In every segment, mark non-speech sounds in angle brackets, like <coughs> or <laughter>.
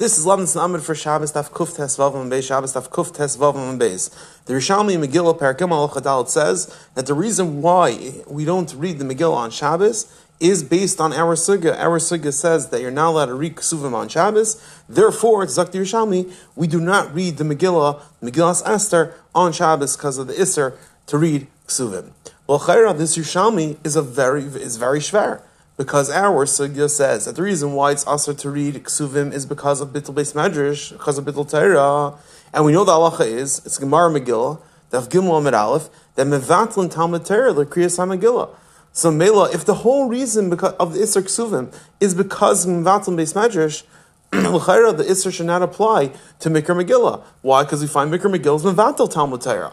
This is Lavin Amid for Shabbos Daf Kuf Tes Vavam and Beis. Shabbos Daf Kuf Tes Vavam and Beis. The Yerushalmi Megillah Parakim Al Chadalit says that the reason why we don't read the Megillah on Shabbos is based on our sugya. Our says that you're not allowed to read Ksuvim on Shabbos. Therefore, it's Zakti Yerushalmi, we do not read the Megillah, Megillas Esther, on Shabbos because of the Isser to read Ksuvim. Well, Chayra, this Yerushalmi is a very is very shver because our sugya says that the reason why it's also to read ksuvim is because of bittul beis medrash, because of bittul Torah, and we know the halacha is it's Gemara Megillah, Daf Gimel Amid Aleph, that mevatlin Talmud Torah l'kriyas Megillah. So Mela, if the whole reason of the Isser Ksuvim is because of mevatlin beis medrash, <clears throat> the Isser should not apply to Mikra Megillah. Why? Because we find Mikra Megillah is Talmud Torah.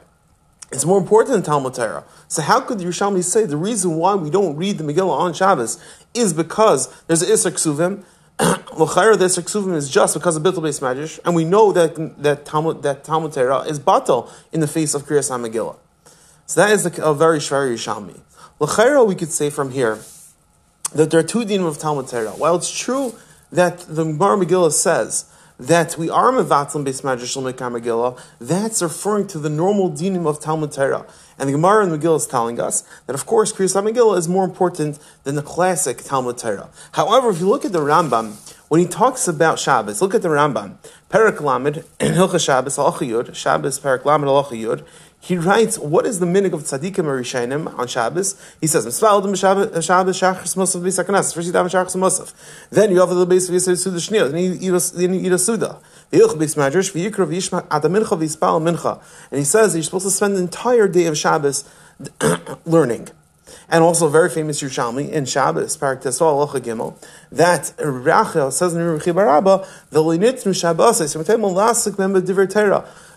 It's more important than Talmud Torah. So how could the Yerushalmi say the reason why we don't read the Megillah on Shabbos is because there's an Isser Ksuvim? <coughs> L'chayr, the Isser Ksuvim is just because of Bittul Beis Magish, and we know that that Talmud that Talmud Torah is batal in the face of Kriyas HaMegillah. So that is a, a very shver Yerushalmi. L'chayr, we could say from here that there are two dinim of Talmud Torah. While it's true that the Gemara Megillah says that we are mevatzim beis madrash Megillah, that's referring to the normal dinim of Talmud Torah. And the Gemara in Megillah is telling us that, of course, Kriyas Megillah is more important than the classic Talmud Torah. However, if you look at the Rambam, when he talks about Shabbos, look at the Rambam. Perak Lamed, <clears throat> Hilcha Shabbos, Al Shabbos, Perak Lamed, Al he writes, what is the minig of tzaddikim or on Shabbos? He says, "Misvaldim Shabbos shachris musaf b'sakanas." First you daven shachris musaf, then you offer the base v'yisay suda shniyah, then you eat a suda. V'yilch b'is madrash mincha mincha, and he says you're supposed to spend the entire day of Shabbos <clears throat> learning. And also very famous Yerushalmi in Shabbos, Parak Tesval Alocha Gimel, that Rachel says in Ruchi Barabba, the Linitnu Shabbos.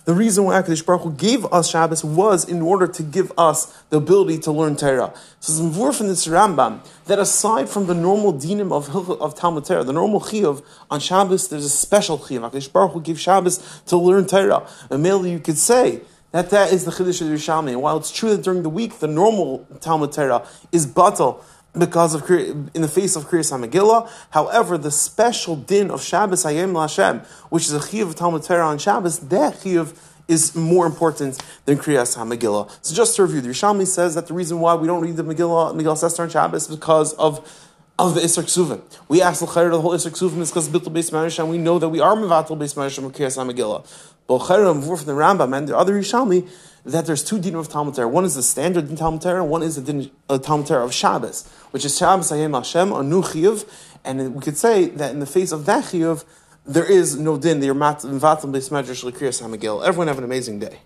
The reason why HaKadosh Baruch Hu gave us Shabbos was in order to give us the ability to learn Torah. So it's more from this Rambam that aside from the normal dinim of, of Talmud Torah, the normal chiyuv on Shabbos, there's a special chiyuv. HaKadosh Baruch Hu gave Shabbos to learn Torah. And mainly you could say that that is the Chiddush of Yerushalmi. While it's true that during the week the normal Talmud Torah is batal, because of in the face of Kriyas HaMegillah. However, the special din of Shabbos Hayom Lashem, which is a chiyuv of Talmud Torah on Shabbos, that chiyuv is more important than Kriyas HaMegillah. So just to review, the Yerushalmi says that the reason why we don't read the Megillah, Megillah Esther on Shabbos is because of of the Isser Ksuvim. We ask L'chayr the whole Isser Ksuvim is because Bittul Beis Marish, we know that we are Mevatel Beis Marish and Kriyas HaMegillah. But L'chayr, from the Rambam and the other Yerushalmi, that there's two din of Talmud Torah. One is the standard din Talmud Torah, one is the din uh, Talmud Torah of Shabbos, which is Shabbos Hayom Hashem, new chiyuv, and we could say that in the face of that chiyuv, there is no din, the Yermat Vatam Beis Medrash L'Kriyas HaMegillah. Everyone have an amazing day.